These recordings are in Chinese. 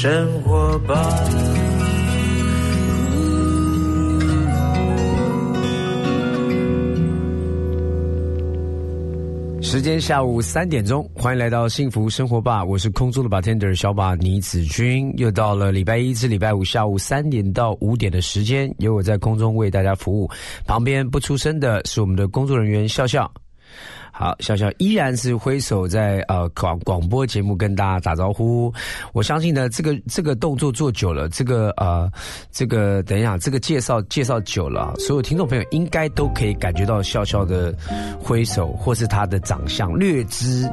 生活吧。时间下午三点钟，欢迎来到幸福生活吧，我是空中的 bartender 小把倪子君，又到了礼拜一至礼拜五下午三点到五点的时间，由我在空中为大家服务，旁边不出声的是我们的工作人员笑笑。好，笑笑依然是挥手在呃广广播节目跟大家打招呼。我相信呢，这个这个动作做久了，这个呃这个等一下，这个介绍介绍久了，所有听众朋友应该都可以感觉到笑笑的挥手，或是他的长相略知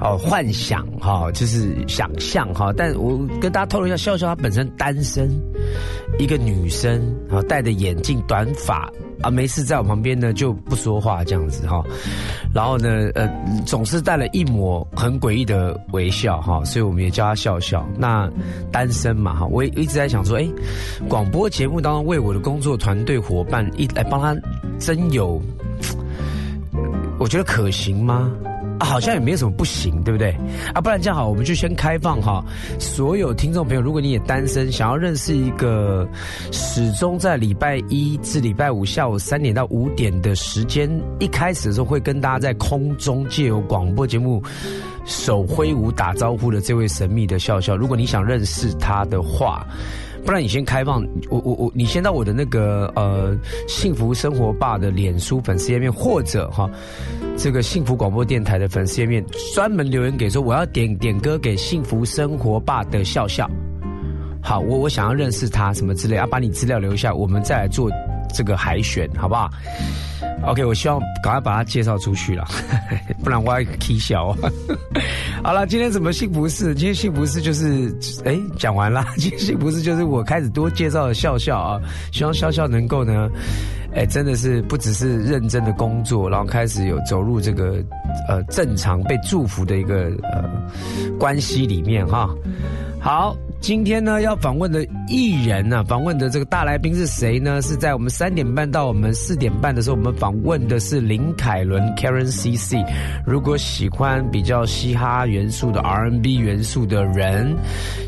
哦幻想哈，就是想象哈。但我跟大家透露一下，笑笑她本身单身，一个女生啊，戴着眼镜，短发。啊，没事，在我旁边呢就不说话这样子哈，然后呢，呃，总是带了一抹很诡异的微笑哈，所以我们也叫他笑笑。那单身嘛哈，我也一直在想说，哎，广播节目当中为我的工作团队伙伴一来帮他真有，我觉得可行吗？好像也没有什么不行，对不对？啊，不然这样好，我们就先开放哈，所有听众朋友，如果你也单身，想要认识一个始终在礼拜一至礼拜五下午三点到五点的时间，一开始的时候会跟大家在空中借由广播节目手挥舞打招呼的这位神秘的笑笑，如果你想认识他的话。不然你先开放，我我我，你先到我的那个呃幸福生活吧的脸书粉丝页面，或者哈这个幸福广播电台的粉丝页面，专门留言给说我要点点歌给幸福生活吧的笑笑。好，我我想要认识他什么之类，要把你资料留下，我们再来做这个海选，好不好？OK，我希望赶快把他介绍出去了，不然我要踢笑。好了，今天什么幸福事？今天幸福事就是，哎，讲完了。今天幸福事就是我开始多介绍笑笑啊，希望笑笑能够呢，哎，真的是不只是认真的工作，然后开始有走入这个呃正常被祝福的一个呃关系里面哈。好。今天呢，要访问的艺人呢，访问的这个大来宾是谁呢？是在我们三点半到我们四点半的时候，我们访问的是林凯伦 Karen CC。如果喜欢比较嘻哈元素的 R&B 元素的人，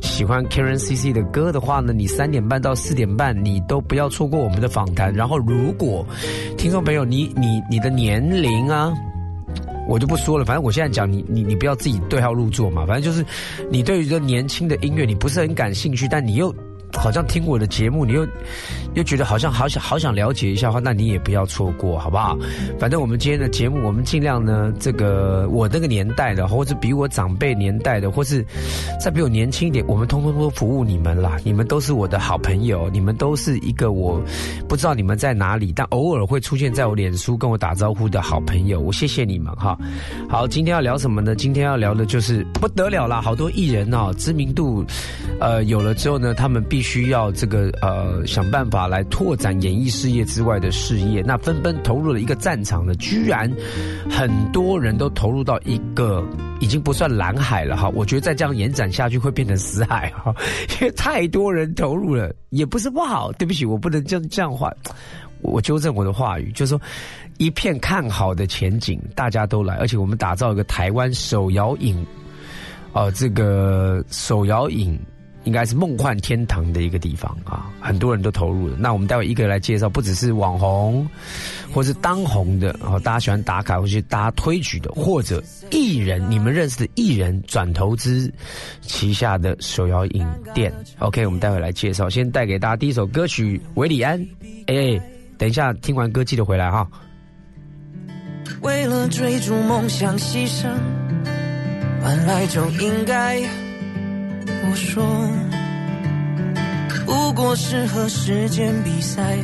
喜欢 Karen CC 的歌的话呢，你三点半到四点半你都不要错过我们的访谈。然后，如果听众朋友你你你的年龄啊。我就不说了，反正我现在讲你，你你不要自己对号入座嘛。反正就是，你对于这年轻的音乐你不是很感兴趣，但你又。好像听我的节目，你又又觉得好像好想好想了解一下的话，那你也不要错过，好不好？反正我们今天的节目，我们尽量呢，这个我那个年代的，或者比我长辈年代的，或是再比我年轻一点，我们通通都服务你们啦。你们都是我的好朋友，你们都是一个我不知道你们在哪里，但偶尔会出现在我脸书跟我打招呼的好朋友，我谢谢你们哈。好，今天要聊什么呢？今天要聊的就是不得了啦，好多艺人哦，知名度呃有了之后呢，他们必需要这个呃想办法来拓展演艺事业之外的事业，那纷纷投入了一个战场呢，居然很多人都投入到一个已经不算蓝海了哈，我觉得再这样延展下去会变成死海哈，因为太多人投入了，也不是不好，对不起，我不能这样这样话，我纠正我的话语，就是说一片看好的前景，大家都来，而且我们打造一个台湾手摇影，哦，这个手摇影。应该是梦幻天堂的一个地方啊，很多人都投入了。那我们待会一个来介绍，不只是网红，或是当红的，然后大家喜欢打卡或是大家推举的，或者艺人，你们认识的艺人转投资旗下的手摇饮店。OK，我们待会来介绍。先带给大家第一首歌曲《维里安》。哎，等一下听完歌记得回来哈。为了追逐梦想牺牲，本来就应该。我说，不过是和时间比赛，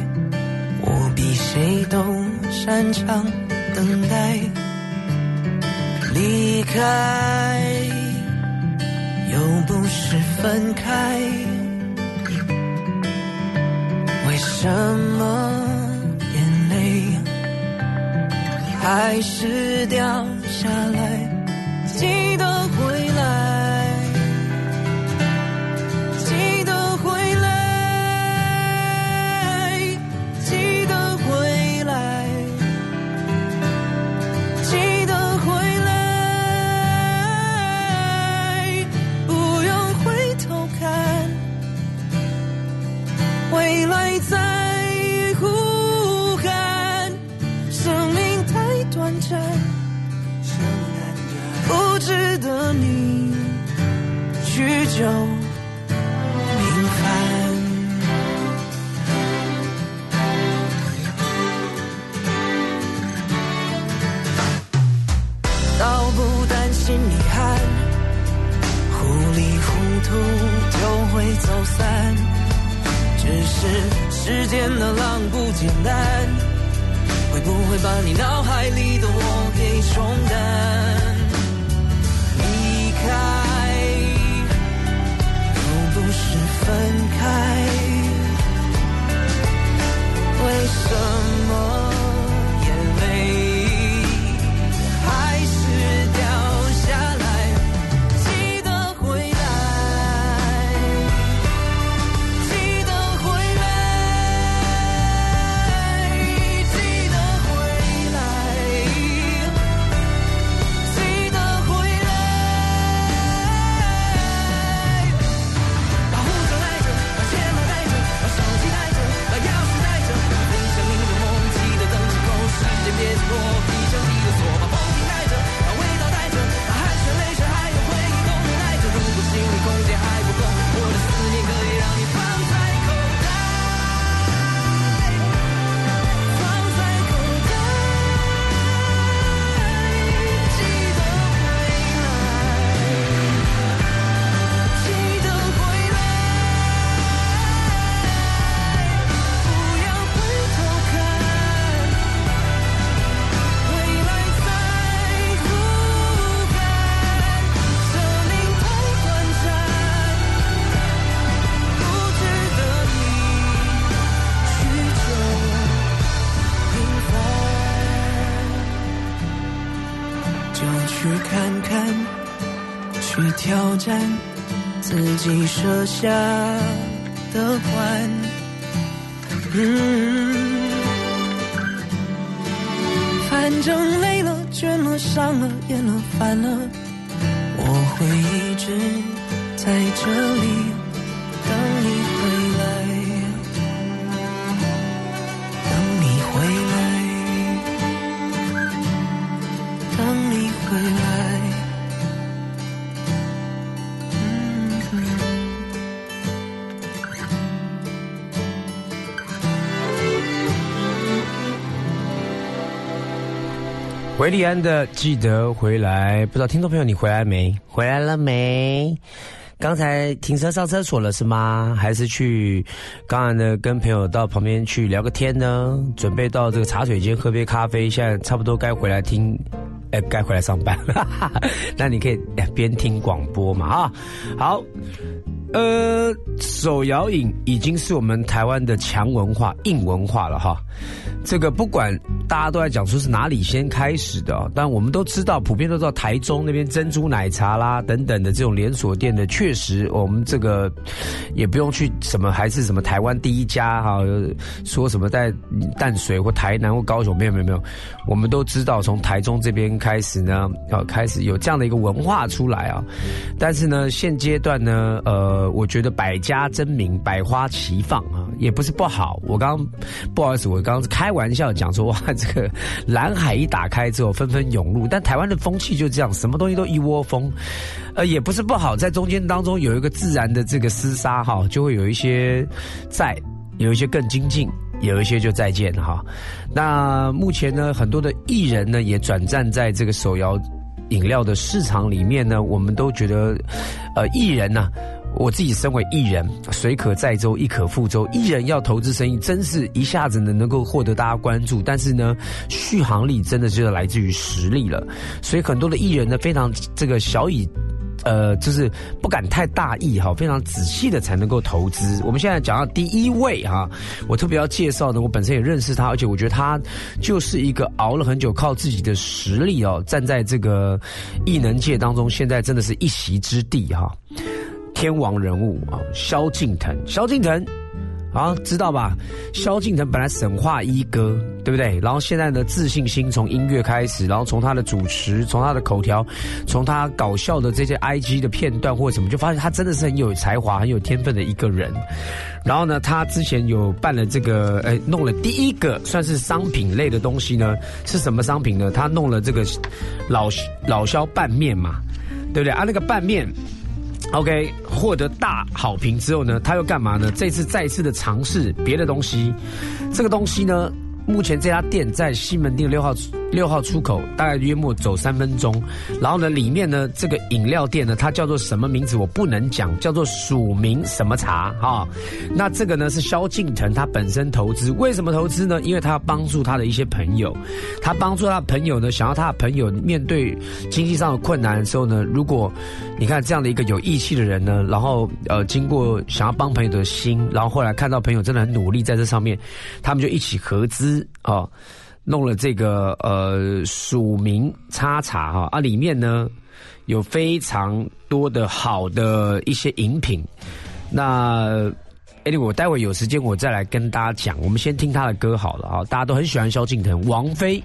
我比谁都擅长等待。离开又不是分开，为什么眼泪还是掉下来？记得回来。不值得你去就平凡。倒不担心遗憾，糊里糊涂就会走散。只是时间的浪不简单，去看看，去挑战自己设下的关。嗯，反正累了、倦了、伤了、厌了、烦了，我会一直在这里维利安的记得回来，不知道听众朋友你回来没？回来了没？刚才停车上厕所了是吗？还是去刚才呢跟朋友到旁边去聊个天呢？准备到这个茶水间喝杯咖啡，现在差不多该回来听，哎，该回来上班了。那你可以边听广播嘛啊。好，呃，手摇饮已经是我们台湾的强文化、硬文化了哈。这个不管大家都在讲说是哪里先开始的、但我们都知道，普遍都知道台中那边珍珠奶茶啦等等的这种连锁店的，确实我们这个也不用去什么还是什么台湾第一家哈，说什么在淡水或台南或高雄没有没有没有，我们都知道从台中这边开始呢，要开始有这样的一个文化出来啊。但是呢，现阶段呢，呃，呃我觉得百家争鸣，百花齐放啊，也不是不好。我刚刚不好意思，我刚刚开玩笑讲说，哇，这个蓝海一打开之后，纷纷涌入。但台湾的风气就这样，什么东西都一窝蜂，呃，也不是不好，在中间当中有一个自然的这个厮杀哈，就会有一些在，有一些更精进。有一些就再见哈，那目前呢，很多的艺人呢也转战在这个手摇饮料的市场里面呢，我们都觉得，呃，艺人呢、我自己身为艺人，水可载舟，亦可覆舟。艺人要投资生意，真是一下子呢能够获得大家关注，但是呢，续航力真的就是来自于实力了。所以很多的艺人呢，非常这个小以。呃，就是不敢太大意哈，非常仔细的才能够投资。我们现在讲到第一位哈，我特别要介绍的，我本身也认识他，而且我觉得他就是一个熬了很久，靠自己的实力哦，站在这个艺能界当中，现在真的是一席之地哈。天王人物啊，萧敬腾，萧敬腾。啊，知道吧？萧敬腾本来神话一哥，对不对？然后现在呢，自信心从音乐开始，然后从他的主持，从他的口条，从他搞笑的这些 IG 的片段或什么，就发现他真的是很有才华、很有天分的一个人。然后呢，他之前有办了这个，哎，弄了第一个算是商品类的东西呢，是什么商品呢？他弄了这个老老萧拌面嘛，对不对？啊，那个拌面。OK，获得大好评之后呢，他又干嘛呢？这次再次的尝试别的东西，这个东西呢？目前这家店在西门町六号六号出口，大概约莫走三分钟。然后呢，里面呢这个饮料店呢，它叫做什么名字我不能讲，叫做署名什么茶哈。那这个呢是萧敬腾他本身投资，为什么投资呢？因为他要帮助他的一些朋友，他帮助他的朋友呢，想要他的朋友面对经济上的困难的时候呢，如果你看这样的一个有义气的人呢，然后呃经过想要帮朋友的心，然后后来看到朋友真的很努力在这上面，他们就一起合资。哦，弄了这个呃署名插茶哈啊，里面呢有非常多的好的一些饮品。那 anyway，我待会有时间我再来跟大家讲。我们先听他的歌好了啊，大家都很喜欢萧敬腾，王菲。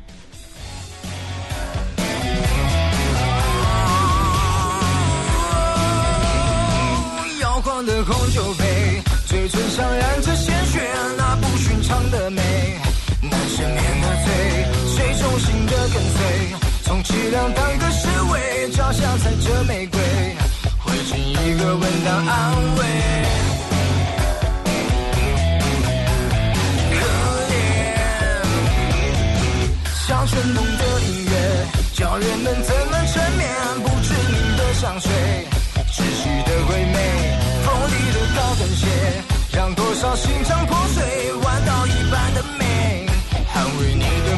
的红酒杯，嘴唇上染着鲜血，那不寻常的美。随？从凄凉当个侍卫，脚下踩着玫瑰，会尽一个吻当安慰。可怜，像春冬的音乐，叫人们怎么沉眠？不知名的香水，窒息的鬼魅，锋利的高跟鞋，让多少心肠破碎，弯刀一般的美。捍卫你的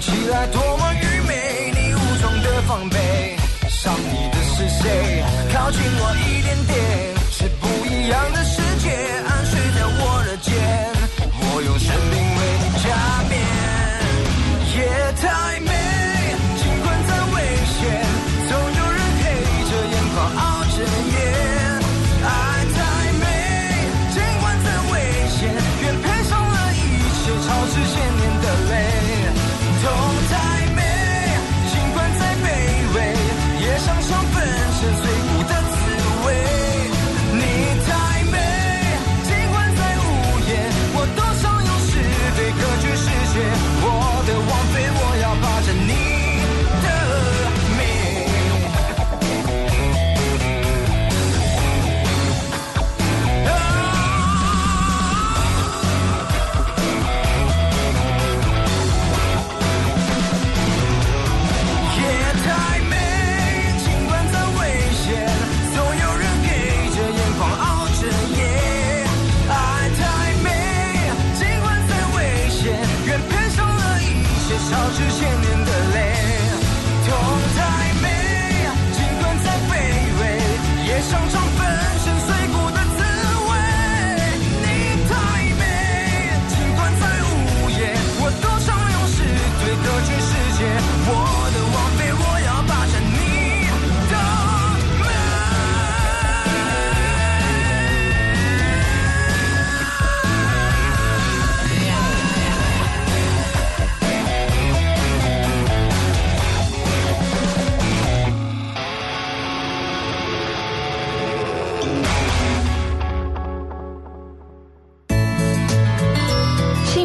起来多么愚昧，你武装的防备，伤你的是谁？靠近我一点点，是不一样的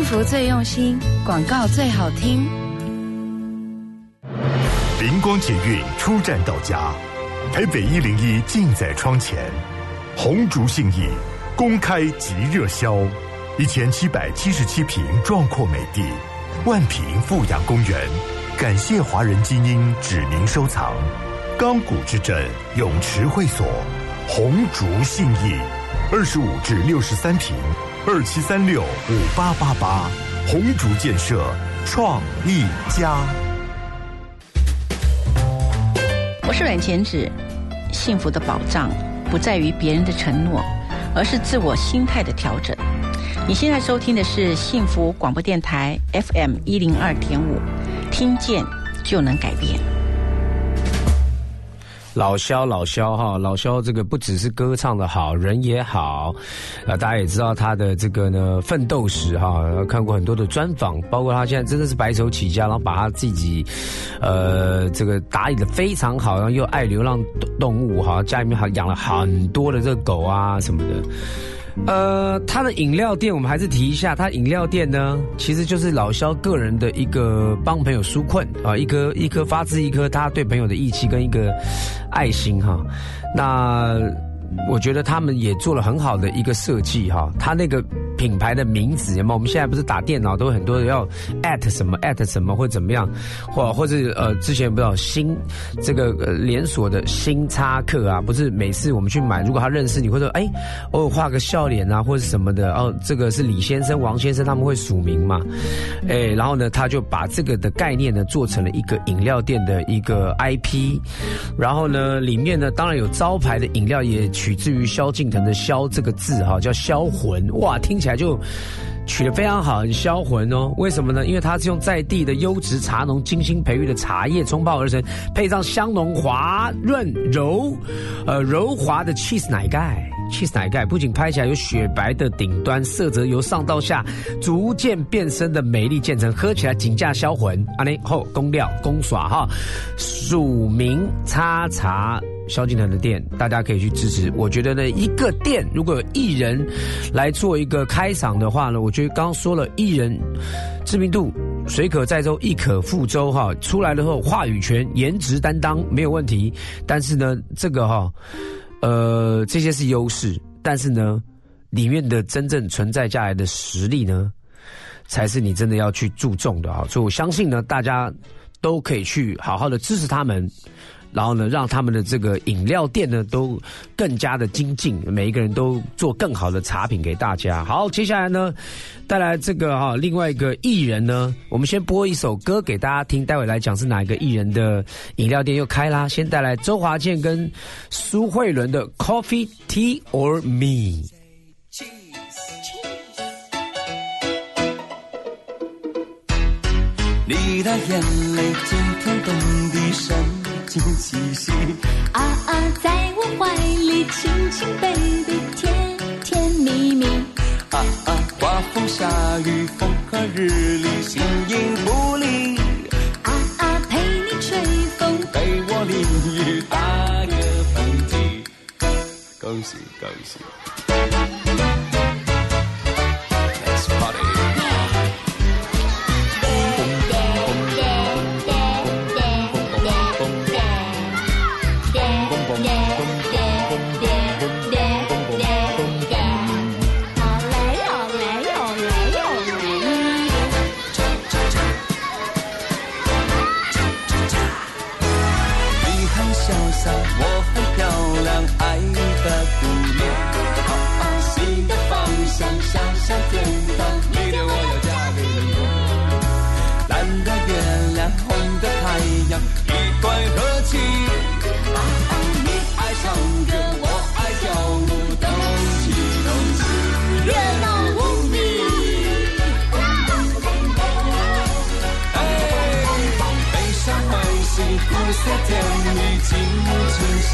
服最用心，广告最好听。灵光捷运出站到家，台北一零一近在窗前，红竹信义公开即热销，一千七百七十七平壮阔美地，万平富养公园。感谢华人基因指名收藏，钢骨之镇泳池会所，红竹信义，二十五至六十三平，二七三六五八八八，红竹建设创意家。我是阮前子，幸福的保障不在于别人的承诺，而是自我心态的调整。你现在收听的是幸福广播电台 FM 一零二点五。听见就能改变。老肖，老肖哈，老肖这个不只是歌唱的好，人也好，啊，大家也知道他的这个呢奋斗史哈，看过很多的专访，包括他现在真的是白手起家，然后把他自己，呃，这个打理的非常好，然后又爱流浪动物哈，家里面还养了很多的这个狗啊什么的。呃，他的饮料店，我们还是提一下，他饮料店呢，其实就是老肖个人的一个帮朋友纾困啊，一颗一颗发自一颗他对朋友的义气跟一个爱心哈，那。我觉得他们也做了很好的一个设计哈，他那个品牌的名字嘛，我们现在不是打电脑都很多人要 at 什么 at 什么或怎么样，或或者呃之前不知道新这个连锁的新叉客啊，不是每次我们去买，如果他认识你，或者哎偶尔画个笑脸啊或者什么的，哦这个是李先生、王先生他们会署名嘛，哎然后呢他就把这个的概念呢做成了一个饮料店的一个 IP，然后呢里面呢当然有招牌的饮料也。取自于萧敬腾的“萧”这个字哈，叫销魂哇，听起来就取得非常好，很销魂哦。为什么呢？因为它是用在地的优质茶农精心培育的茶叶冲泡而成，配上香浓滑润柔呃柔滑的 cheese 奶盖，cheese 奶盖不仅拍起来有雪白的顶端，色泽由上到下逐渐变深的美丽渐层，喝起来紧驾销魂。阿内后公料公耍哈，署名叉茶。萧敬腾的店，大家可以去支持。我觉得呢，一个店如果有艺人来做一个开场的话呢，我觉得刚刚说了，艺人知名度水可载舟，亦可覆舟哈。出来了后，话语权、颜值担当没有问题。但是呢，这个哈，呃，这些是优势。但是呢，里面的真正存在下来的实力呢，才是你真的要去注重的啊。所以我相信呢，大家都可以去好好的支持他们。然后呢，让他们的这个饮料店呢都更加的精进，每一个人都做更好的茶品给大家。好，接下来呢，带来这个哈另外一个艺人呢，我们先播一首歌给大家听，待会来讲是哪一个艺人的饮料店又开啦。先带来周华健跟苏慧伦的 Coffee Tea or Me。你的眼泪今天冻的深。气息啊啊，在我怀里亲亲 baby，甜甜蜜蜜。啊啊，刮风下雨风和日丽，形影不离。啊啊，陪你吹风，陪我淋雨打个喷嚏。恭喜恭喜！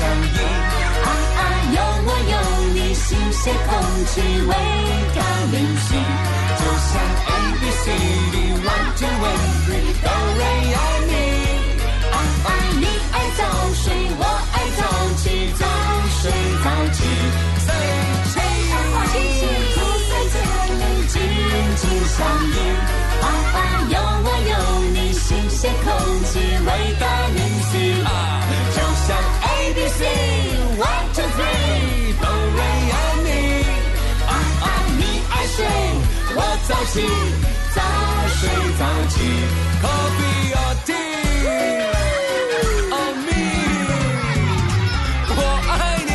相依，啊啊，有我有你，新鲜空气维他命 C，就像 A B C D one two three，都瑞爱你。啊啊，你爱早睡，我爱早起，早睡早起。在一起，苦涩甜蜜紧紧相依，啊啊，有我有你，新鲜空气味道早起，早睡早起，Coffee or tea or me，我爱你。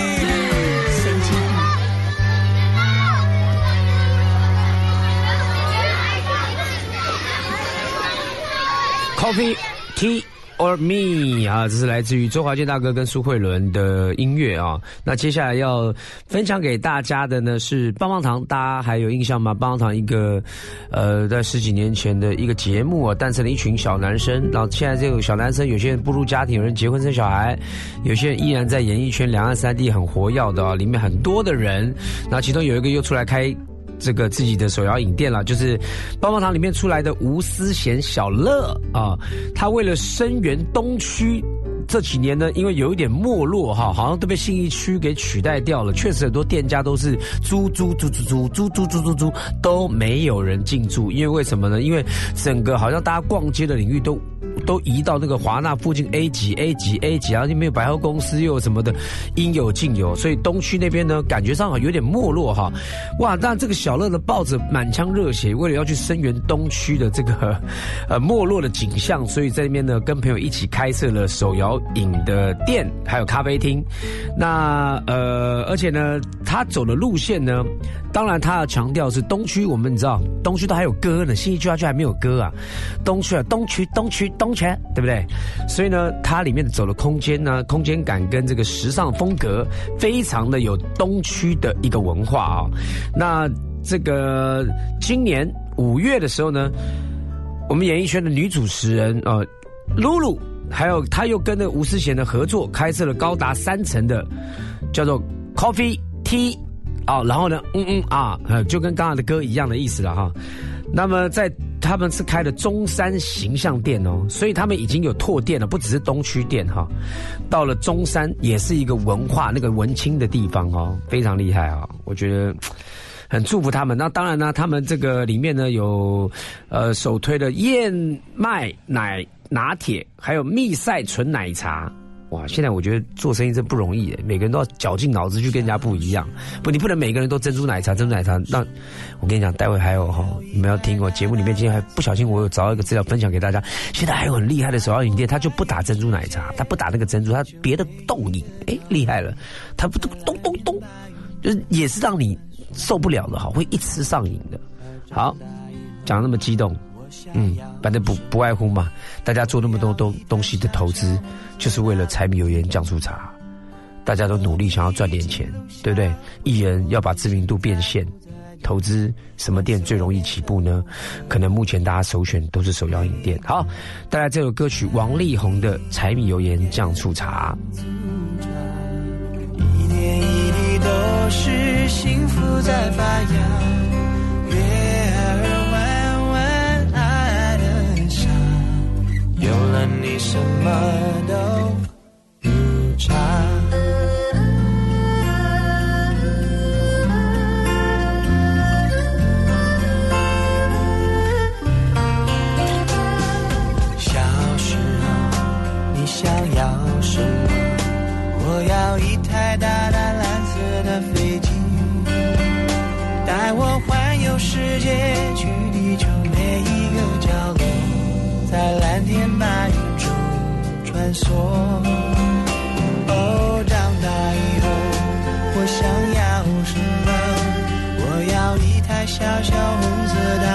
Coffee tea。Or Me 啊，这是来自于周华健大哥跟苏慧伦的音乐啊。那接下来要分享给大家的呢是棒棒糖，大家还有印象吗？棒棒糖一个呃，在十几年前的一个节目啊，诞生了一群小男生。然后现在这个小男生，有些人步入家庭，有人结婚生小孩，有些人依然在演艺圈两岸三地很活跃的啊，里面很多的人。那其中有一个又出来开。这个自己的手摇饮店了，就是棒棒糖里面出来的吴思贤小乐啊，他为了声援东区。这几年呢，因为有一点没落哈，好像都被信义区给取代掉了。确实很多店家都是租租租租租租租租租租，都没有人进驻。因为为什么呢？因为整个好像大家逛街的领域都都移到那个华纳附近 A 级 A 级 A 级，然后就没有百货公司，又什么的，应有尽有。所以东区那边呢，感觉上有点没落哈。哇，那这个小乐呢，抱着满腔热血，为了要去声援东区的这个呃没落的景象，所以在那边呢，跟朋友一起开设了手摇饮的店，还有咖啡厅。那呃，而且呢，他走的路线呢，当然他要强调是东区，我们你知道，东区都还有歌呢，新一区它就还没有歌啊。东区啊，东区，东区，东区，对不对？所以呢，它里面走的空间呢，空间感跟这个时尚风格，非常的有东区的一个文化啊。那这个今年五月的时候呢，我们演艺圈的女主持人啊，露露，还有他又跟那吴思贤的合作，开设了高达三层的叫做 Coffee Tea 哦，然后呢，嗯嗯啊，就跟刚刚的歌一样的意思了哈。那么在他们是开的中山形象店哦，所以他们已经有拓店了，不只是东区店哈，到了中山也是一个文化那个文青的地方哦，非常厉害啊，我觉得。很祝福他们。那当然呢，他们这个里面呢有，呃，首推的燕麦奶拿铁，还有蜜赛纯奶茶。哇，现在我觉得做生意真不容易，每个人都要绞尽脑汁去跟人家不一样。不，你不能每个人都珍珠奶茶，珍珠奶茶。那我跟你讲，待会还有哈，你们要听哦。节目里面今天还不小心，我有找到一个资料分享给大家。现在还有很厉害的手摇饮店，他就不打珍珠奶茶，他不打那个珍珠，他别的冻饮，哎，厉害了，他不咚咚咚咚，就是也是让你。受不了的哈，会一吃上瘾的。好，讲那么激动，嗯，反正不不外乎嘛，大家做那么多东东西的投资，就是为了柴米油盐酱醋茶，大家都努力想要赚点钱，对不对？艺人要把知名度变现，投资什么店最容易起步呢？可能目前大家首选都是手摇饮店。好，带来这首歌曲王力宏的《柴米油盐酱醋茶》。一点一滴都是幸福在发芽，有了你什么都不差。小时候你想要什么？我要一台大大蓝色的飞机，带我环游世界，去，在蓝天白云中穿梭。哦，长大以后我想要什么？我要一台小小红色大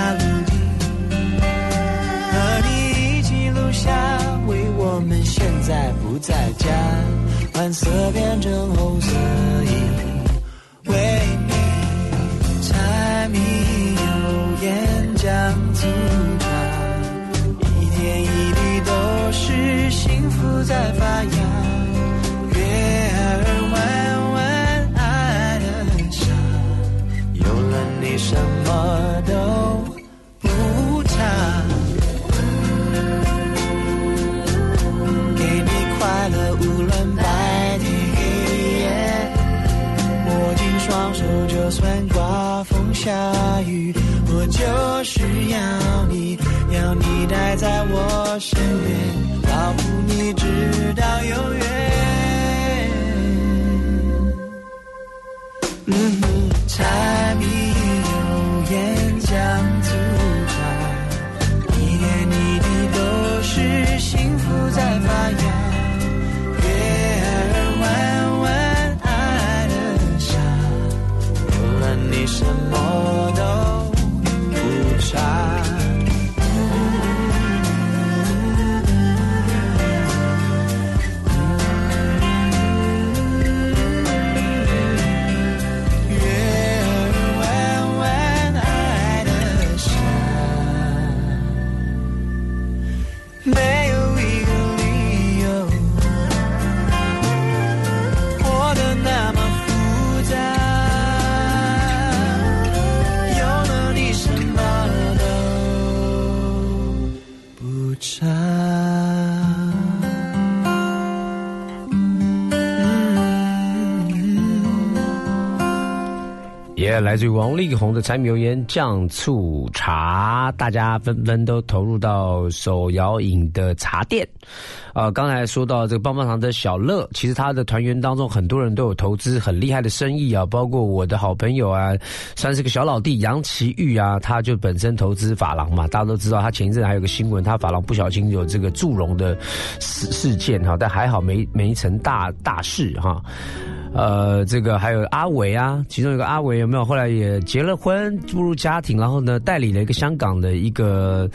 也来自于王力宏的柴米油盐酱醋茶，大家纷纷都投入到手摇饮的茶店。啊，刚才说到这个棒棒糖的小乐，其实他的团员当中很多人都有投资很厉害的生意啊，包括我的好朋友啊，算是个小老弟杨奇玉啊，他就本身投资法郎嘛，大家都知道他前一阵还有个新闻，他法郎不小心有这个祝融的事事件哈，但还好没没成大大事哈。呃，这个还有阿伟啊，其中有个阿伟有没有？后来也结了婚，步入家庭，然后呢，代理了一个香港的一个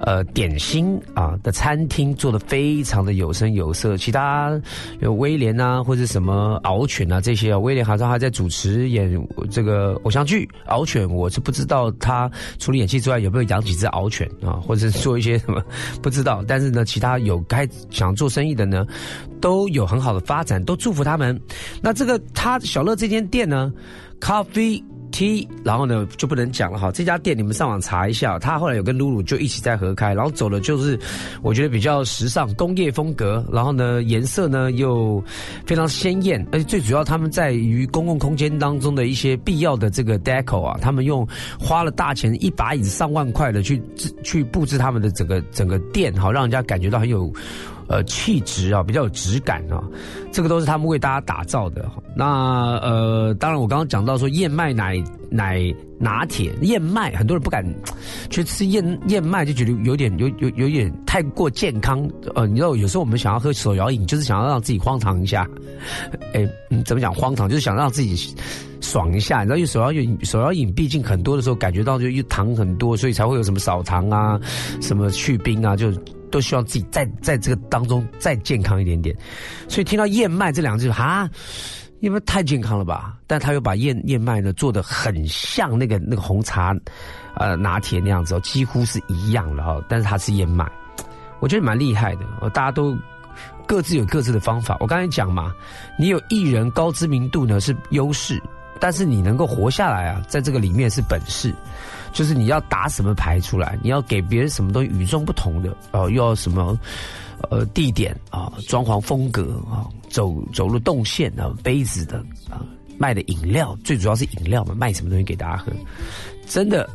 呃点心啊的餐厅，做的非常的有声有色。其他有威廉啊，或者什么敖犬啊这些啊，威廉好像还在主持演这个偶像剧。敖犬我是不知道他除了演戏之外有没有养几只敖犬啊，或者是做一些什么不知道。但是呢，其他有该想做生意的呢，都有很好的发展，都祝福他们。那这个他小乐这间店呢咖啡 Tea，然后呢就不能讲了哈。这家店你们上网查一下，他后来有跟露露就一起在合开，然后走的就是我觉得比较时尚工业风格，然后呢颜色呢又非常鲜艳，而且最主要他们在于公共空间当中的一些必要的这个 deco 啊，他们用花了大钱一把椅子上万块的去去布置他们的整个整个店，哈，让人家感觉到很有。呃，气质啊，比较有质感啊，这个都是他们为大家打造的。那呃，当然我刚刚讲到说燕麦奶奶拿铁，燕麦很多人不敢 去吃燕燕麦，就觉得有点有有有点太过健康。呃，你知道有时候我们想要喝手摇饮，就是想要让自己荒唐一下。哎，怎么讲荒唐？就是想让自己爽一下。你知道，因为手摇饮手摇饮毕竟很多的时候感觉到就又糖很多，所以才会有什么少糖啊，什么去冰啊，就。都希望自己在在这个当中再健康一点点，所以听到燕麦这两个字，哈，因为太健康了吧？但他又把燕燕麦呢做的很像那个那个红茶，呃，拿铁那样子哦，几乎是一样的哈。但是它是燕麦，我觉得蛮厉害的。大家都各自有各自的方法。我刚才讲嘛，你有艺人高知名度呢是优势，但是你能够活下来啊，在这个里面是本事。就是你要打什么牌出来，你要给别人什么东西与众不同的哦，又要什么呃地点啊，装潢风格啊，走走路动线啊，杯子的啊，卖的饮料最主要是饮料嘛，卖什么东西给大家喝，真的，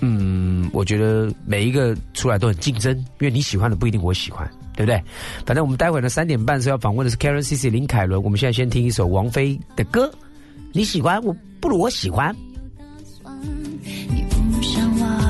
嗯，我觉得每一个出来都很竞争，因为你喜欢的不一定我喜欢，对不对？反正我们待会呢三点半是要访问的是 Karen C C 林凯伦，我们现在先听一首王菲的歌，你喜欢我不如我喜欢。很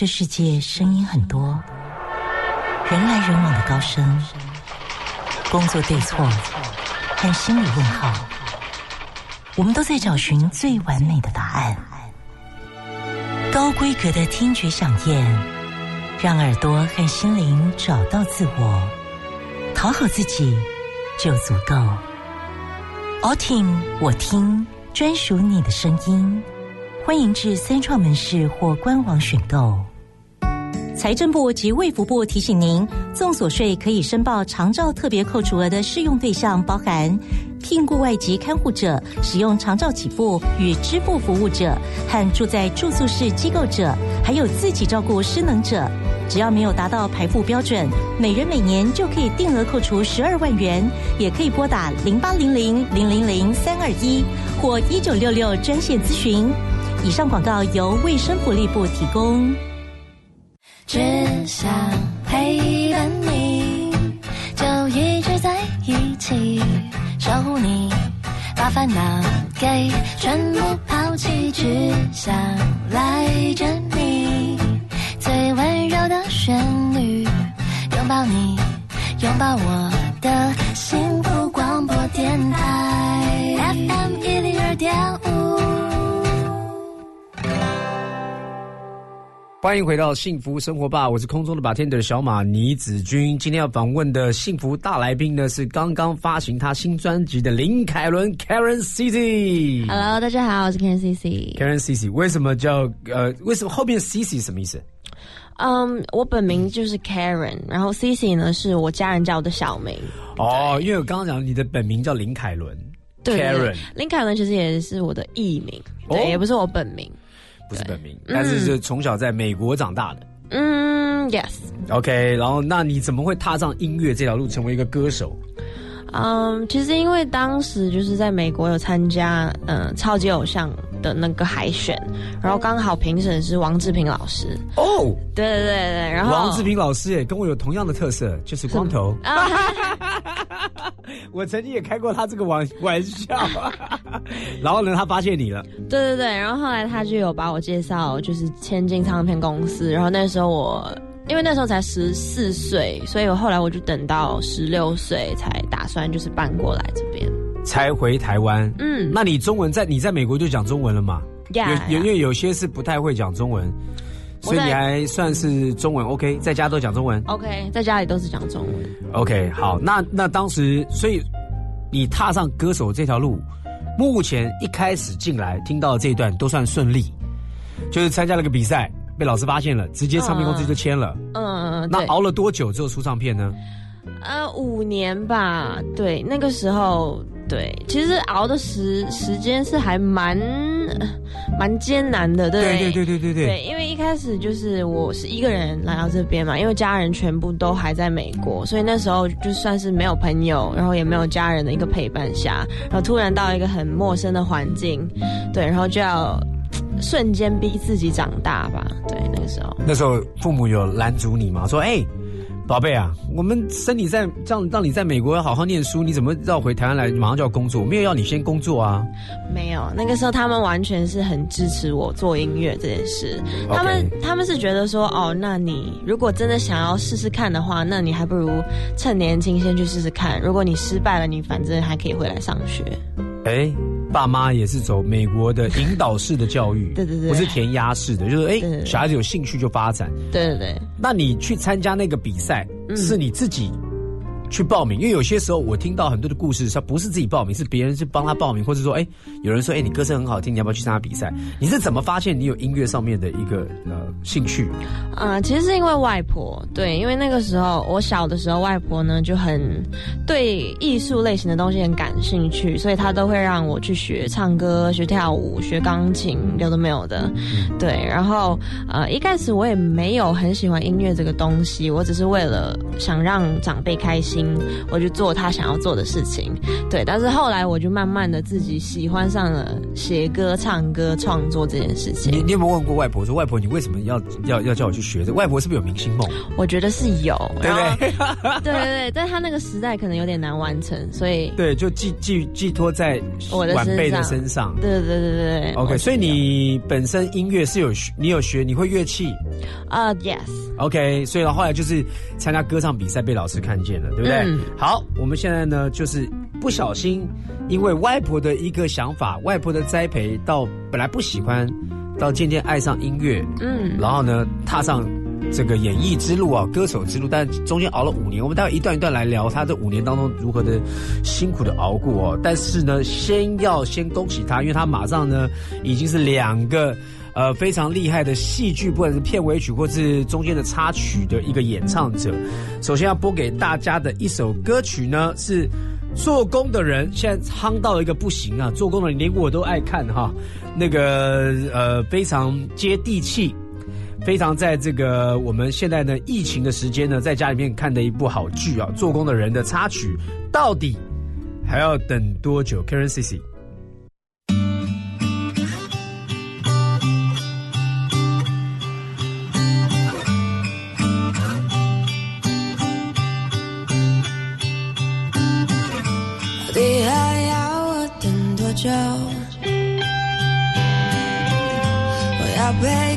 这世界声音很多，人来人往的高声，工作对错和心理问号，我们都在找寻最完美的答案。高规格的听觉响宴，让耳朵和心灵找到自我，讨好自己就足够。all 听我听，专属你的声音。欢迎至三创门市或官网选购。财政部及卫福部提醒您，综所税可以申报长照特别扣除额的适用对象包含聘雇外籍看护者、使用长照起付与支付服务者和住在住宿式机构者，还有自己照顾失能者。只要没有达到排付标准，每人每年就可以定额扣除十二万元，也可以拨打零八零零零零零三二一或一九六六专线咨询。以上广告由卫生福利部提供。只想陪伴你，就一直在一起，守护你，把烦恼给全部抛弃，只想赖着你，最温柔的旋律，拥抱你，拥抱我的幸福广播电台 FM 一零二点五。欢迎回到幸福生活吧，我是空中的 bartender 小马倪子君。今天要访问的幸福大来宾呢，是刚刚发行他新专辑的林凯伦 Karen Cici。Hello，大家好，我是 Karen CC。Karen Cici 为什么叫呃？为什么后面 Cici 什么意思？嗯我本名就是 Karen，然后 CC 呢是我家人叫我的小名。哦，因为我刚刚讲你的本名叫林凯伦对，Karen 林凯伦其实也是我的艺名，对，哦也不是我本名。不是本名，但是是从小在美国长大的。嗯，Yes，OK，然后那你怎么会踏上音乐这条路，成为一个歌手？嗯，其实因为当时就是在美国有参加嗯超级偶像的那个海选，然后刚好评审是王志平老师。哦，对对对对，然后王志平老师也跟我有同样的特色，就是光头。啊，我曾经也开过他这个玩玩笑，然后呢，他发现你了，对对对，然后后来他就有把我介绍，就是签进唱片公司。然后那时候我，因为那时候才十四岁，所以我后来我就等到十六岁才打算就是搬过来这边。才回台湾。嗯，那你中文在你在美国就讲中文了嘛？呀有有因为有些是不太会讲中文，所以你还算是中文 OK，在家都讲中文 OK，在家里都是讲中文。OK。好，那那当时，所以你踏上歌手这条路，目前一开始进来听到的这一段都算顺利，就是参加了个比赛，被老师发现了，直接唱片公司就签了。嗯，对，那熬了多久之后出唱片呢？呃，五年吧。对，那个时候，对，其实熬的时时间是还蛮蛮艰难的，对不对对对对对对，因为一开始就是我是一个人来到这边嘛，因为家人全部都还在美国，所以那时候就算是没有朋友，然后也没有家人的一个陪伴下，然后突然到一个很陌生的环境，对，然后就要瞬间逼自己长大吧。对，那个时候，那时候父母有拦阻你吗？说，哎、宝贝啊，我们生你在让让你在美国好好念书，你怎么绕回台湾来马上就要工作？没有要你先工作啊。没有，那个时候他们完全是很支持我做音乐这件事。他们他们是觉得说，哦，那你如果真的想要试试看的话，那你还不如趁年轻先去试试看。如果你失败了，你反正还可以回来上学。哎、爸妈也是走美国的引导式的教育，对对对。不是填鸭式的，就是哎、小孩子有兴趣就发展。对对对，那你去参加那个比赛，嗯。是你自己去报名？因为有些时候我听到很多的故事，他不是自己报名，是别人去帮他报名，或者说，哎，有人说，哎，你歌声很好听，你要不要去参加比赛？你是怎么发现你有音乐上面的一个呃兴趣？啊、其实是因为外婆，对，因为那个时候我小的时候，外婆呢就很对艺术类型的东西很感兴趣，所以她都会让我去学唱歌、学跳舞、学钢琴，有的没有的，对。然后呃，一开始我也没有很喜欢音乐这个东西，我只是为了想让长辈开心，心，我就做他想要做的事情。对，但是后来我就慢慢的自己喜欢上了写歌、唱歌、创作这件事情。你你有没有问过外婆说，外婆你为什么要要要叫我去学？外婆是不是有明星梦？我觉得是有，对不对？对对对，但他那个时代可能有点难完成，所以对，就寄寄寄托在我的晚辈的身上。对对对对对。OK，所以你本身音乐是有学，你有学，你会乐器？啊、y e s OK，所以后来就是参加歌唱比赛被老师看见了，对不对？嗯好，我们现在呢就是不小心，因为外婆的一个想法，外婆的栽培，到本来不喜欢，到渐渐爱上音乐，嗯，然后呢踏上这个演艺之路啊，歌手之路，但中间熬了五年，我们待会一段一段来聊他这五年当中如何的辛苦的熬过哦。但是呢，先要先恭喜他，因为他马上呢已经是两个。呃，非常厉害的戏剧，不管是片尾曲或是中间的插曲的一个演唱者。首先要播给大家的一首歌曲呢，是做工的人，现在夯到了一个不行啊！做工的人连我都爱看哈，那个呃非常接地气，非常在这个我们现在呢疫情的时间呢，在家里面看的一部好剧啊，做工的人的插曲到底还要等多久？Karen Cici 等多久？我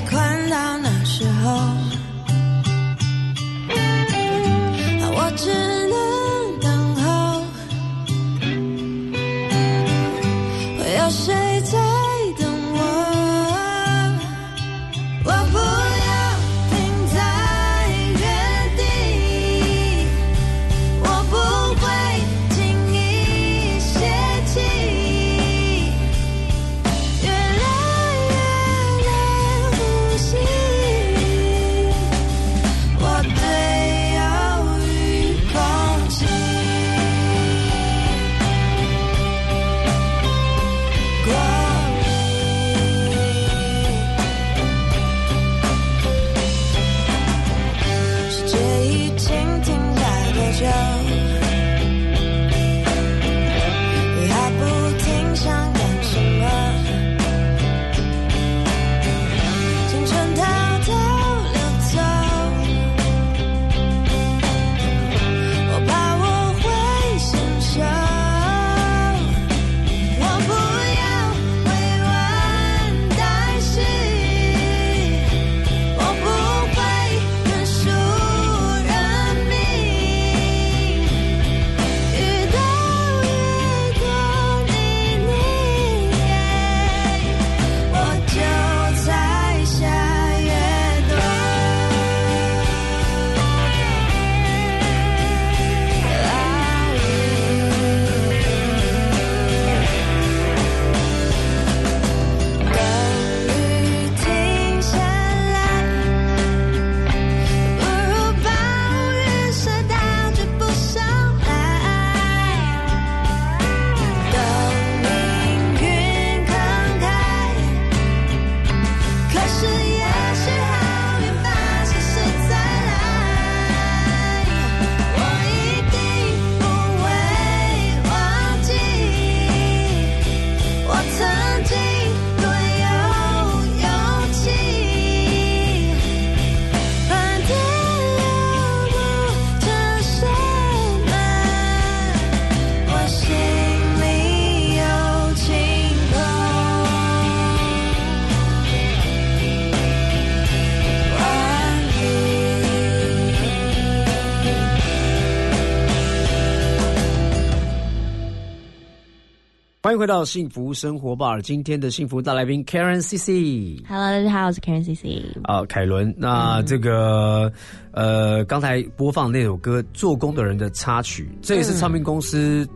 欢迎回到幸福生活吧，今天的幸福大来宾 Karen C C。Hello，大家好，我是 Karen CC。啊，凯伦，那这个、呃，刚才播放那首歌《做工的人》的插曲，这也是唱片公司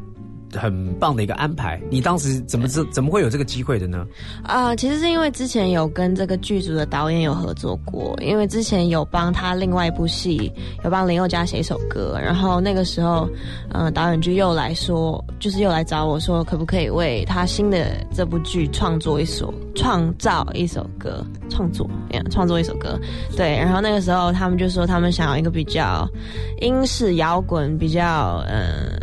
很棒的一个安排。你当时怎么知怎么会有这个机会的呢？啊、其实是因为之前有跟这个剧组的导演有合作过，因为之前有帮他另外一部戏有帮林宥嘉写一首歌，然后那个时候，嗯、导演就又来说，就是又来找我说，可不可以为他新的这部剧创作一首创造一首歌，创作呀，创作一首歌，对，然后那个时候他们就说他们想要一个比较英式摇滚，比较呃。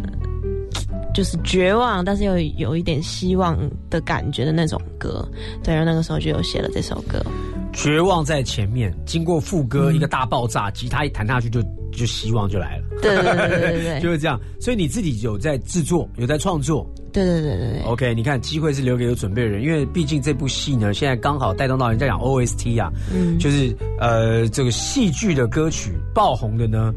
就是绝望，但是又有一点希望的感觉的那种歌，对，然后那个时候就有写了这首歌。绝望在前面，经过副歌一个大爆炸，吉他一弹下去就就希望就来了。对对对对对对 就是这样。所以你自己有在制作，有在创作。对对对对对。OK，你看机会是留给有准备的人，因为毕竟这部戏呢，现在刚好带动到人家讲 OST 啊，嗯就是呃这个戏剧的歌曲爆红的呢，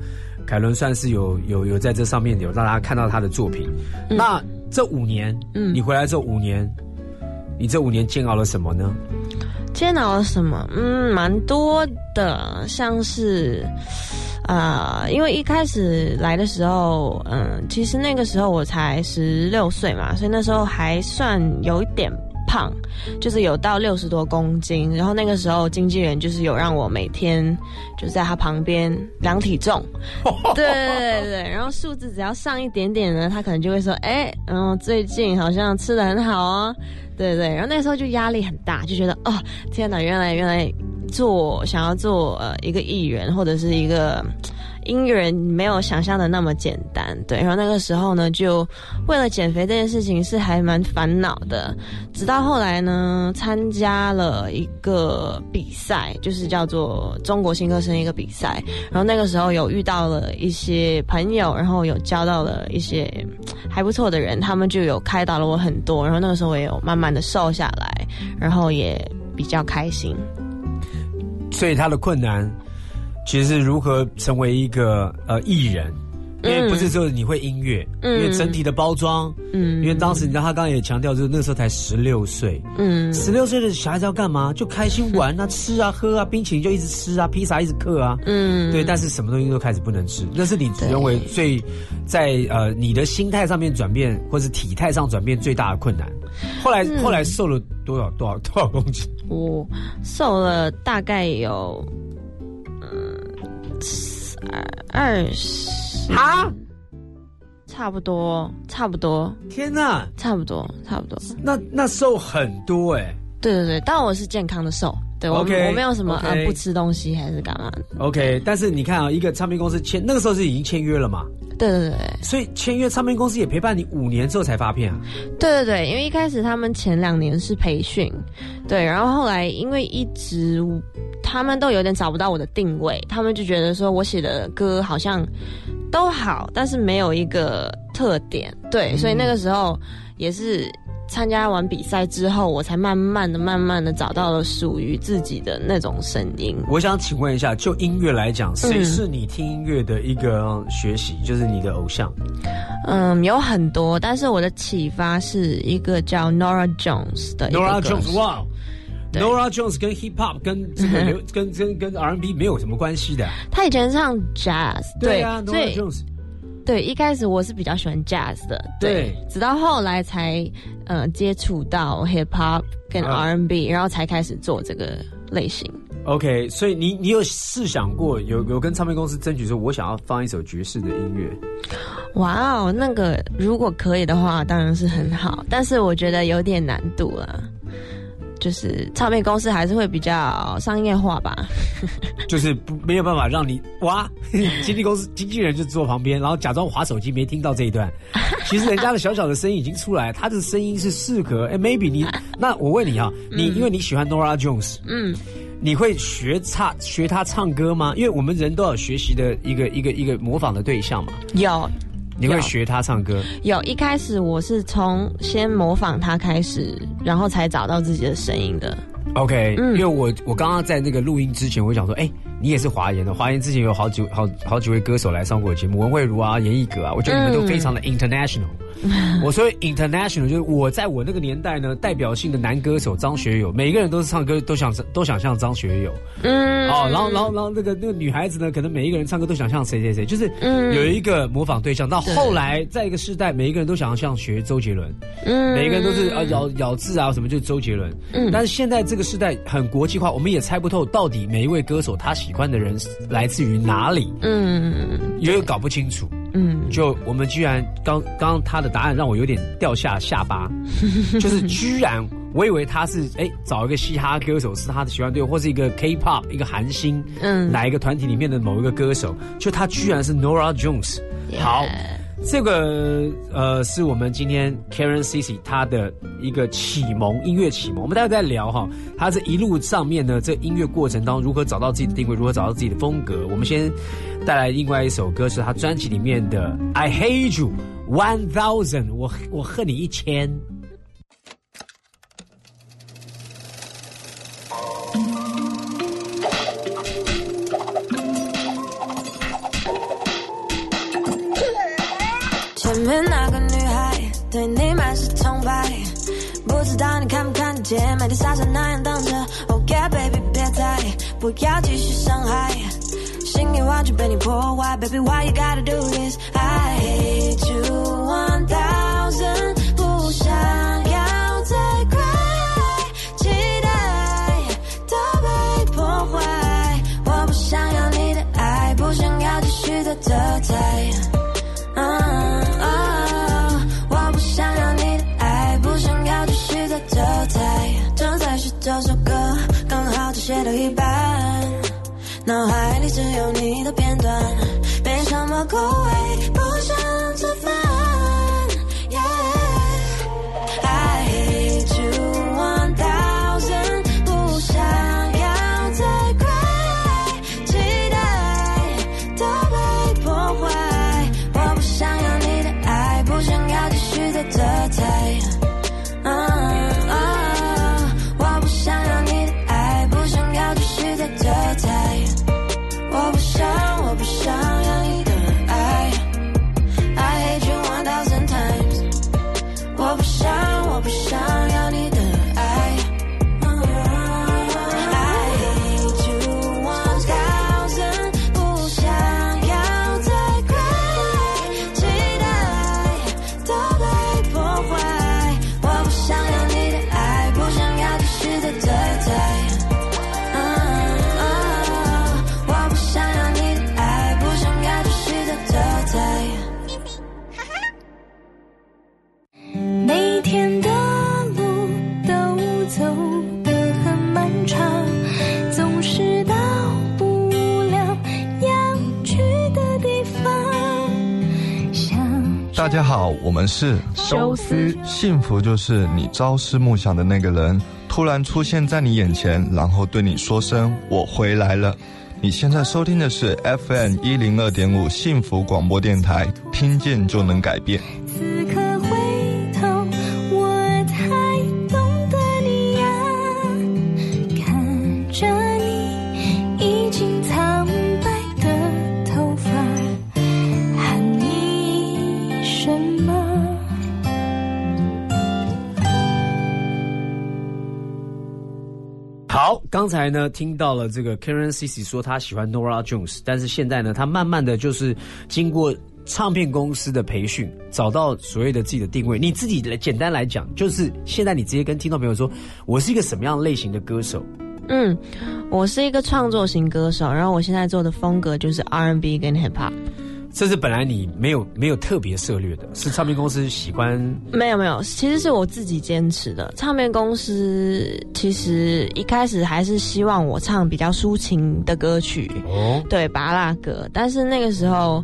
凯伦算是有有有在这上面有让大家看到他的作品。那这五年，嗯你回来这五年，你这五年煎熬了什么呢？煎熬了什么？嗯，蛮多的，像是，呃，因为一开始来的时候，嗯，其实那个时候我才十六岁嘛，所以那时候还算有一点胖，就是有到六十多公斤。然后那个时候经纪人就是有让我每天就在他旁边量体重，对对对，然后数字只要上一点点呢，他可能就会说，哎，嗯，最近好像吃的很好哦。对对，然后那时候就压力很大，就觉得哦，天哪，原来原来做想要做呃一个艺人或者是一个音乐人，没有想象的那么简单。对，然后那个时候呢，就为了减肥这件事情是还蛮烦恼的。直到后来呢，参加了一个比赛，就是叫做中国新歌声一个比赛，然后那个时候有遇到了一些朋友，然后有交到了一些还不错的人，他们就有开导了我很多，然后那个时候我也有慢慢的瘦下来，然后也比较开心。所以他的困难其实是如何成为一个呃艺人，因为不是说你会音乐，嗯。因为整体的包装，嗯。因为当时你知道他刚刚也强调，就是那个时候才十六岁，嗯。十六岁的小孩子要干嘛？就开心玩啊，吃啊，喝啊，冰淇淋就一直吃啊，披萨一直嗑啊，嗯，对，但是什么东西都开始不能吃，那是你对认为最在呃你的心态上面转变，或是体态上转变最大的困难。后来、嗯。后来瘦了多少多少多少公斤？我瘦了大概有嗯二二十。啊！差不多，差不多，天哪，差不多，差不多。那那瘦很多哎、对对对，但我是健康的瘦，对我 OK，我没有什么 OK 呃不吃东西还是干嘛的。OK，但是你看啊，一个唱片公司签那个时候是已经签约了嘛，对对对所以签约唱片公司也陪伴你五年之后才发片啊。对对对，因为一开始他们前两年是培训，对，然后后来因为一直他们都有点找不到我的定位，他们就觉得说我写的歌好像都好，但是没有一个特点，对，所以那个时候也是。参加完比赛之后，我才慢慢的、慢慢的找到了属于自己的那种声音。我想请问一下，就音乐来讲，谁嗯是你听音乐的一个学习，就是你的偶像？嗯，有很多，但是我的启发是一个叫 Nora Jones 的 Nora Jones，哇对，Nora Jones 跟 Hip Hop 跟这个流 跟跟跟 R&B 没有什么关系的。他以前唱 jazz，对啊所，Nora Jones，对一开始我是比较喜欢 jazz 的，对直到后来才呃接触到 hip hop 跟啊 R&B，、然后才开始做这个类型。OK，所以你你有试想过有有跟唱片公司争取说，我想要放一首爵士的音乐？哇哦，那个如果可以的话，当然是很好，但是我觉得有点难度了。就是唱片公司还是会比较商业化吧。就是不没有办法让你哇，经纪公司经纪人就坐旁边，然后假装划手机没听到这一段。其实人家的小小的声音已经出来，他的声音是适合。哎，maybe 你 那我问你啊，你、因为你喜欢 Nora Jones，嗯，你会学唱学他唱歌吗？因为我们人都有学习的一个一个一个模仿的对象嘛。有有你会学他唱歌？有，一开始我是从先模仿他开始，然后才找到自己的声音的。OK，、嗯因为我我刚刚在那个录音之前，我想说，哎、你也是华研的，华研之前有好几好好几位歌手来上过节目，文慧茹啊、严艺格啊，我觉得你们都非常的 international。我说 international 就是我在我那个年代呢，代表性的男歌手张学友，每个人都是唱歌都想都想像张学友。嗯，哦，然后然后然后那个那个女孩子呢，可能每一个人唱歌都想像谁谁谁，就是有一个模仿对象。到后来在一个时代，每一个人都想要像学周杰伦。嗯，每一个人都是啊咬咬字啊什么就是周杰伦。嗯，但是现在这个时代很国际化，我们也猜不透到底每一位歌手他喜欢的人来自于哪里。嗯，也搞不清楚。嗯，就我们居然刚刚他的答案让我有点掉下下巴，就是居然我以为他是哎找一个嘻哈歌手是他的喜欢对或是一个 K-pop 一个韩星，嗯，哪一个团体里面的某一个歌手，就他居然是 Nora Jones。好，这个呃是我们今天 Karen Cici 他的一个启蒙音乐启蒙，我们待会再聊哈，他这一路上面呢，这音乐过程当中如何找到自己的定位，如何找到自己的风格，我们先。带来另外一首歌是他专辑里面的《I Hate You One Thousand》，我我恨你一千。面那个女孩对你满是崇拜，不知道你看不看得见，每天傻傻那样等着。OK，baby，别再，不要继续伤害。心已完全被你破坏，Baby why you gotta do this？I hate you one thousand，不想要再快，期待都被破坏。我不想要你的爱，不想要继续的等待。一半。脑海里只有你的片段，没什么口味，大家好，我们是修斯。幸福就是你朝思暮想的那个人突然出现在你眼前，然后对你说声“我回来了”。你现在收听的是 FM 一零二点五幸福广播电台，听见就能改变。刚才呢听到了这个 Karen Cici 说他喜欢 Nora Jones，但是现在呢，他慢慢的就是经过唱片公司的培训，找到所谓的自己的定位。你自己来简单来讲，就是现在你直接跟听众朋友说，我是一个什么样类型的歌手？嗯，我是一个创作型歌手，然后我现在做的风格就是 R&B 跟 Hip Hop。这是本来你没有没有特别涉猎的，是唱片公司喜欢？没有没有，其实是我自己坚持的。唱片公司其实一开始还是希望我唱比较抒情的歌曲，哦，对，巴拉歌。但是那个时候，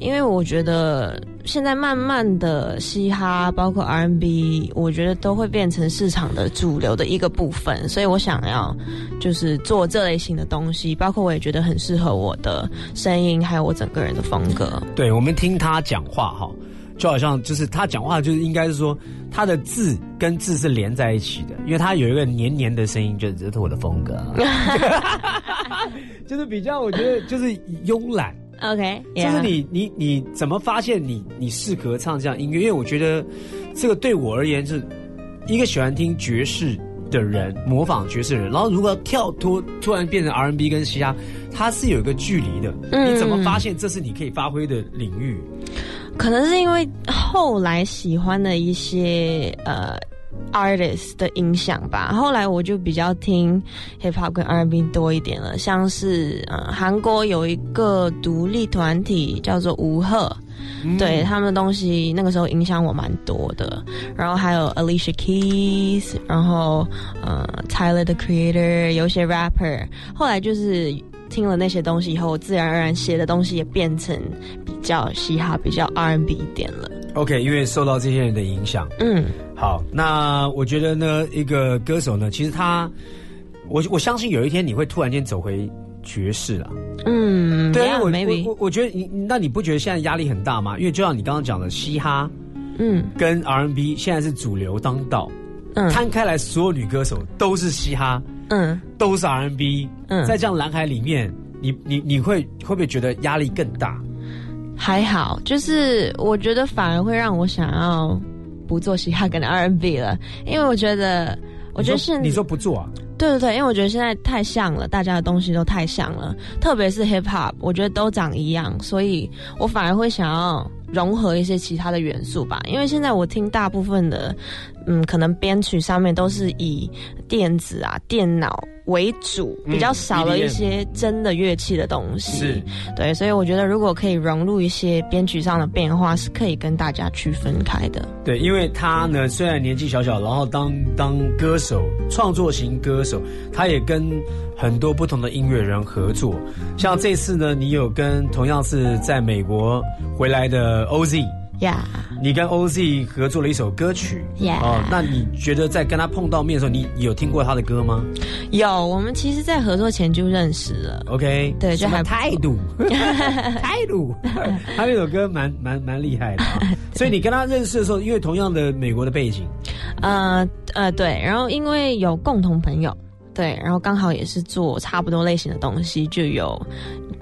因为我觉得。现在慢慢的嘻哈，包括 R&B，我觉得都会变成市场的主流的一个部分，所以我想要就是做这类型的东西，包括我也觉得很适合我的声音，还有我整个人的风格。对，我们听他讲话哈，就好像就是他讲话就是应该是说他的字跟字是连在一起的，因为他有一个黏黏的声音，就这是我的风格，就是比较我觉得就是慵懒。OK，就是你你你怎么发现你你适合唱这样音乐？因为我觉得这个对我而言是一个喜欢听爵士的人，模仿爵士的人，然后如果要跳脱突然变成 R&B 跟嘻哈，它是有一个距离的。嗯你怎么发现这是你可以发挥的领域？可能是因为后来喜欢的一些呃 artist 的影响吧。后来我就比较听 hip hop 跟 R&B 多一点了，像是呃韩国有一个独立团体叫做吴赫。对他们的东西，那个时候影响我蛮多的。然后还有 Alicia Keys，然后呃 Tyler the Creator，有些 rapper。后来就是听了那些东西以后，我自然而然写的东西也变成比较嘻哈、比较 R&B 一点了。OK，因为受到这些人的影响。嗯，好，那我觉得呢，一个歌手呢，其实他，我我相信有一天你会突然间走回爵士了。嗯，对，因 yeah, 为我我我我觉得你，那你不觉得现在压力很大吗？因为就像你刚刚讲的，嘻哈嗯跟 R&B 现在是主流当道，嗯摊开来，所有女歌手都是嘻哈，嗯都是 R&B，嗯在这样蓝海里面，你你你会会不会觉得压力更大？还好，就是我觉得反而会让我想要不做嘻哈跟 R&B 了，因为我觉得，我觉得是你说你说不做啊？对对对，因为我觉得现在太像了，大家的东西都太像了，特别是 hip hop，我觉得都长一样，所以我反而会想要融合一些其他的元素吧。因为现在我听大部分的，嗯，可能编曲上面都是以电子啊、电脑为主，嗯比较少了一些真的乐器的东西。是对，所以我觉得如果可以融入一些编曲上的变化，是可以跟大家区分开的。对，因为他呢虽然年纪小小，然后当当歌手，创作型歌手，他也跟很多不同的音乐人合作。像这次呢，你有跟同样是在美国回来的 OZ，呀、你跟 OZ 合作了一首歌曲。Yeah 哦，那你觉得在跟他碰到面的时候，你有听过他的歌吗有，我们其实，在合作前就认识了。？OK，对就还态度，态度，他那首歌蛮蛮蛮厉害的、啊。所以你跟他认识的时候，因为同样的美国的背景，呃呃，对，然后因为有共同朋友，对，然后刚好也是做差不多类型的东西，就有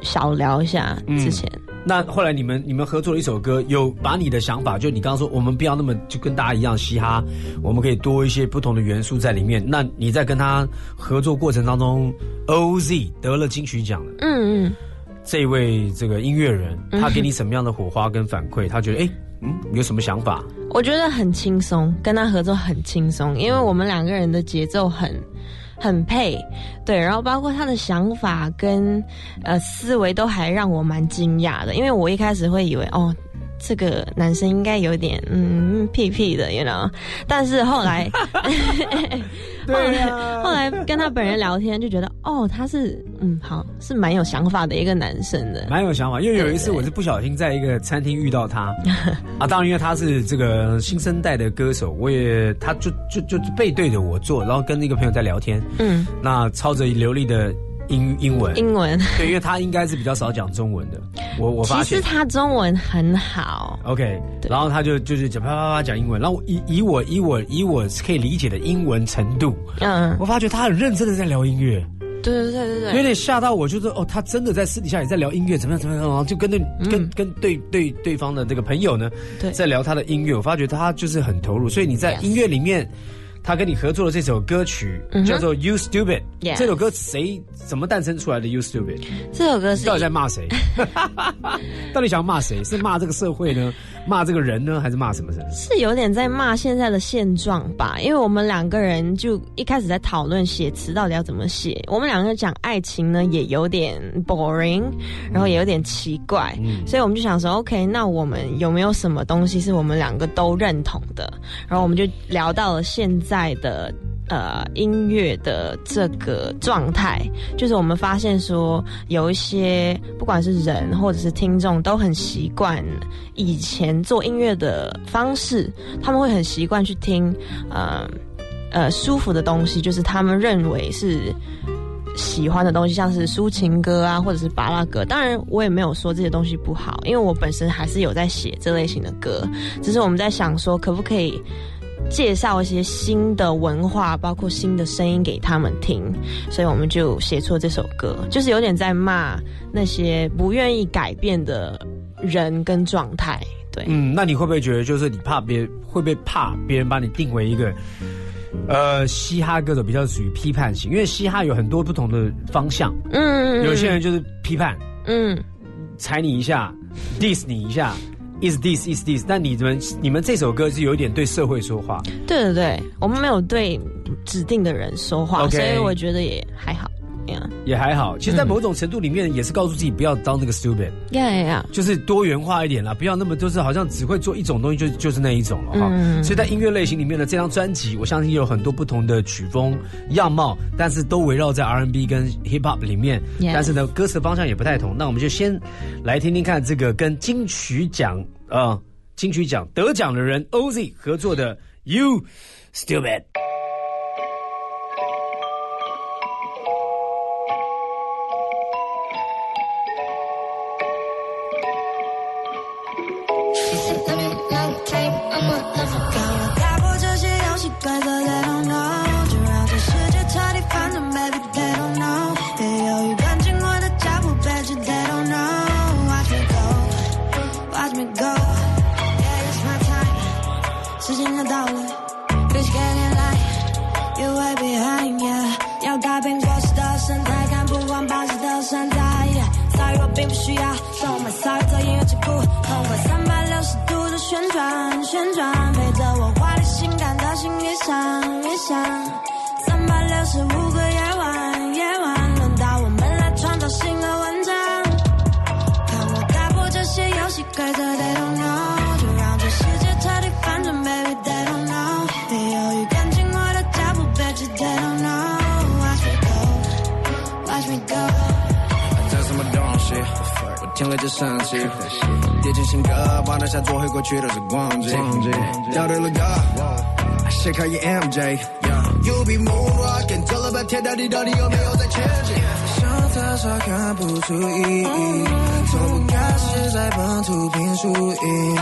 小聊一下之前。那后来你们你们合作了一首歌，有把你的想法，就你刚刚说我们不要那么就跟大家一样嘻哈，我们可以多一些不同的元素在里面。那你在跟他合作过程当中，OZ 得了金曲奖的嗯嗯，这位这个音乐人，嗯他给你什么样的火花跟反馈？他觉得哎嗯有什么想法？我觉得很轻松，跟他合作很轻松，因为我们两个人的节奏很很配，对，然后包括他的想法跟呃思维都还让我蛮惊讶的，因为我一开始会以为哦。这个男生应该有点嗯屁屁的，you know，但是后来，对啊。后来跟他本人聊天就觉得哦，他是嗯好是蛮有想法的一个男生的，蛮有想法，因为有一次我是不小心在一个餐厅遇到他，啊，当然因为他是这个新生代的歌手，我也他就就就背对着我坐，然后跟那个朋友在聊天，嗯，那操着流利的英英文，英文，对，因为他应该是比较少讲中文的，我我发现。其实他中文很好，OK，然后他就就是讲啪啪啪讲英文，然后以以我以我以我可以理解的英文程度，嗯，我发觉他很认真的在聊音乐。对对对对对，有点吓到我，就是哦，他真的在私底下也在聊音乐，怎么样怎么样，然后就跟那、跟跟对对对方的这个朋友呢，在聊他的音乐，我发觉他就是很投入，所以你在音乐里面。他跟你合作的这首歌曲、嗯叫做《You Stupid》这首歌谁怎么诞生出来的？《You Stupid》这首歌是到底在骂谁？到底想骂谁？是骂这个社会呢？骂这个人呢？还是骂什么人？是有点在骂现在的现状吧，因为我们两个人就一开始在讨论写词到底要怎么写，我们两个人讲爱情呢也有点 boring，然后也有点奇怪，嗯所以我们就想说，OK，那我们有没有什么东西是我们两个都认同的？然后我们就聊到了现在在的。呃，音乐的这个状态，就是我们发现说，有一些不管是人或者是听众，都很习惯以前做音乐的方式，他们会很习惯去听，呃呃舒服的东西，就是他们认为是喜欢的东西，像是抒情歌啊，或者是巴拉歌。当然，我也没有说这些东西不好，因为我本身还是有在写这类型的歌。只是我们在想说，可不可以介绍一些新的文化，包括新的声音给他们听。所以我们就写出了这首歌，就是有点在骂那些不愿意改变的人跟状态。对，嗯，那你会不会觉得，就是你怕别人会不会怕别人把你定为一个，呃，嘻哈歌手比较属于批判型？因为嘻哈有很多不同的方向，嗯，有些人就是批判，嗯，踩你一下，diss 你一下，is this is this，但你们你们这首歌是有一点对社会说话，对对对，我们没有对指定的人说话所以我觉得也还好。呀也还好。其实，在某种程度里面，也是告诉自己不要当那个 stupid，呀呀呀！就是多元化一点啦，不要那么就是好像只会做一种东西就就是那一种了哈。嗯所以在音乐类型里面呢，这张专辑我相信有很多不同的曲风样貌，但是都围绕在 R&B 跟 Hip Hop 里面。但是呢，歌词方向也不太同。那我们就先来听听看这个跟金曲奖呃金曲奖得奖的人 OZ 合作的 You Stupid。旋转，旋转，陪着我华丽性感的心越想越想。三百六十五个夜晚，夜晚，轮到我们来创造新的文章。看我打破这些游戏规则，They don't know，就让这世界彻底反转，Baby they don't know。别犹豫，跟紧我的脚步，Bet you they don't know。Watch me go，watch me go。这什么东西？我听了就生气。跌进新歌，把那下做回过去的是光景。掉对了歌，谁可以 MJ？You be moonwalking，走了半天，到底到底有没有在前进？想太少看不出意义，从不开始在本土拼输赢。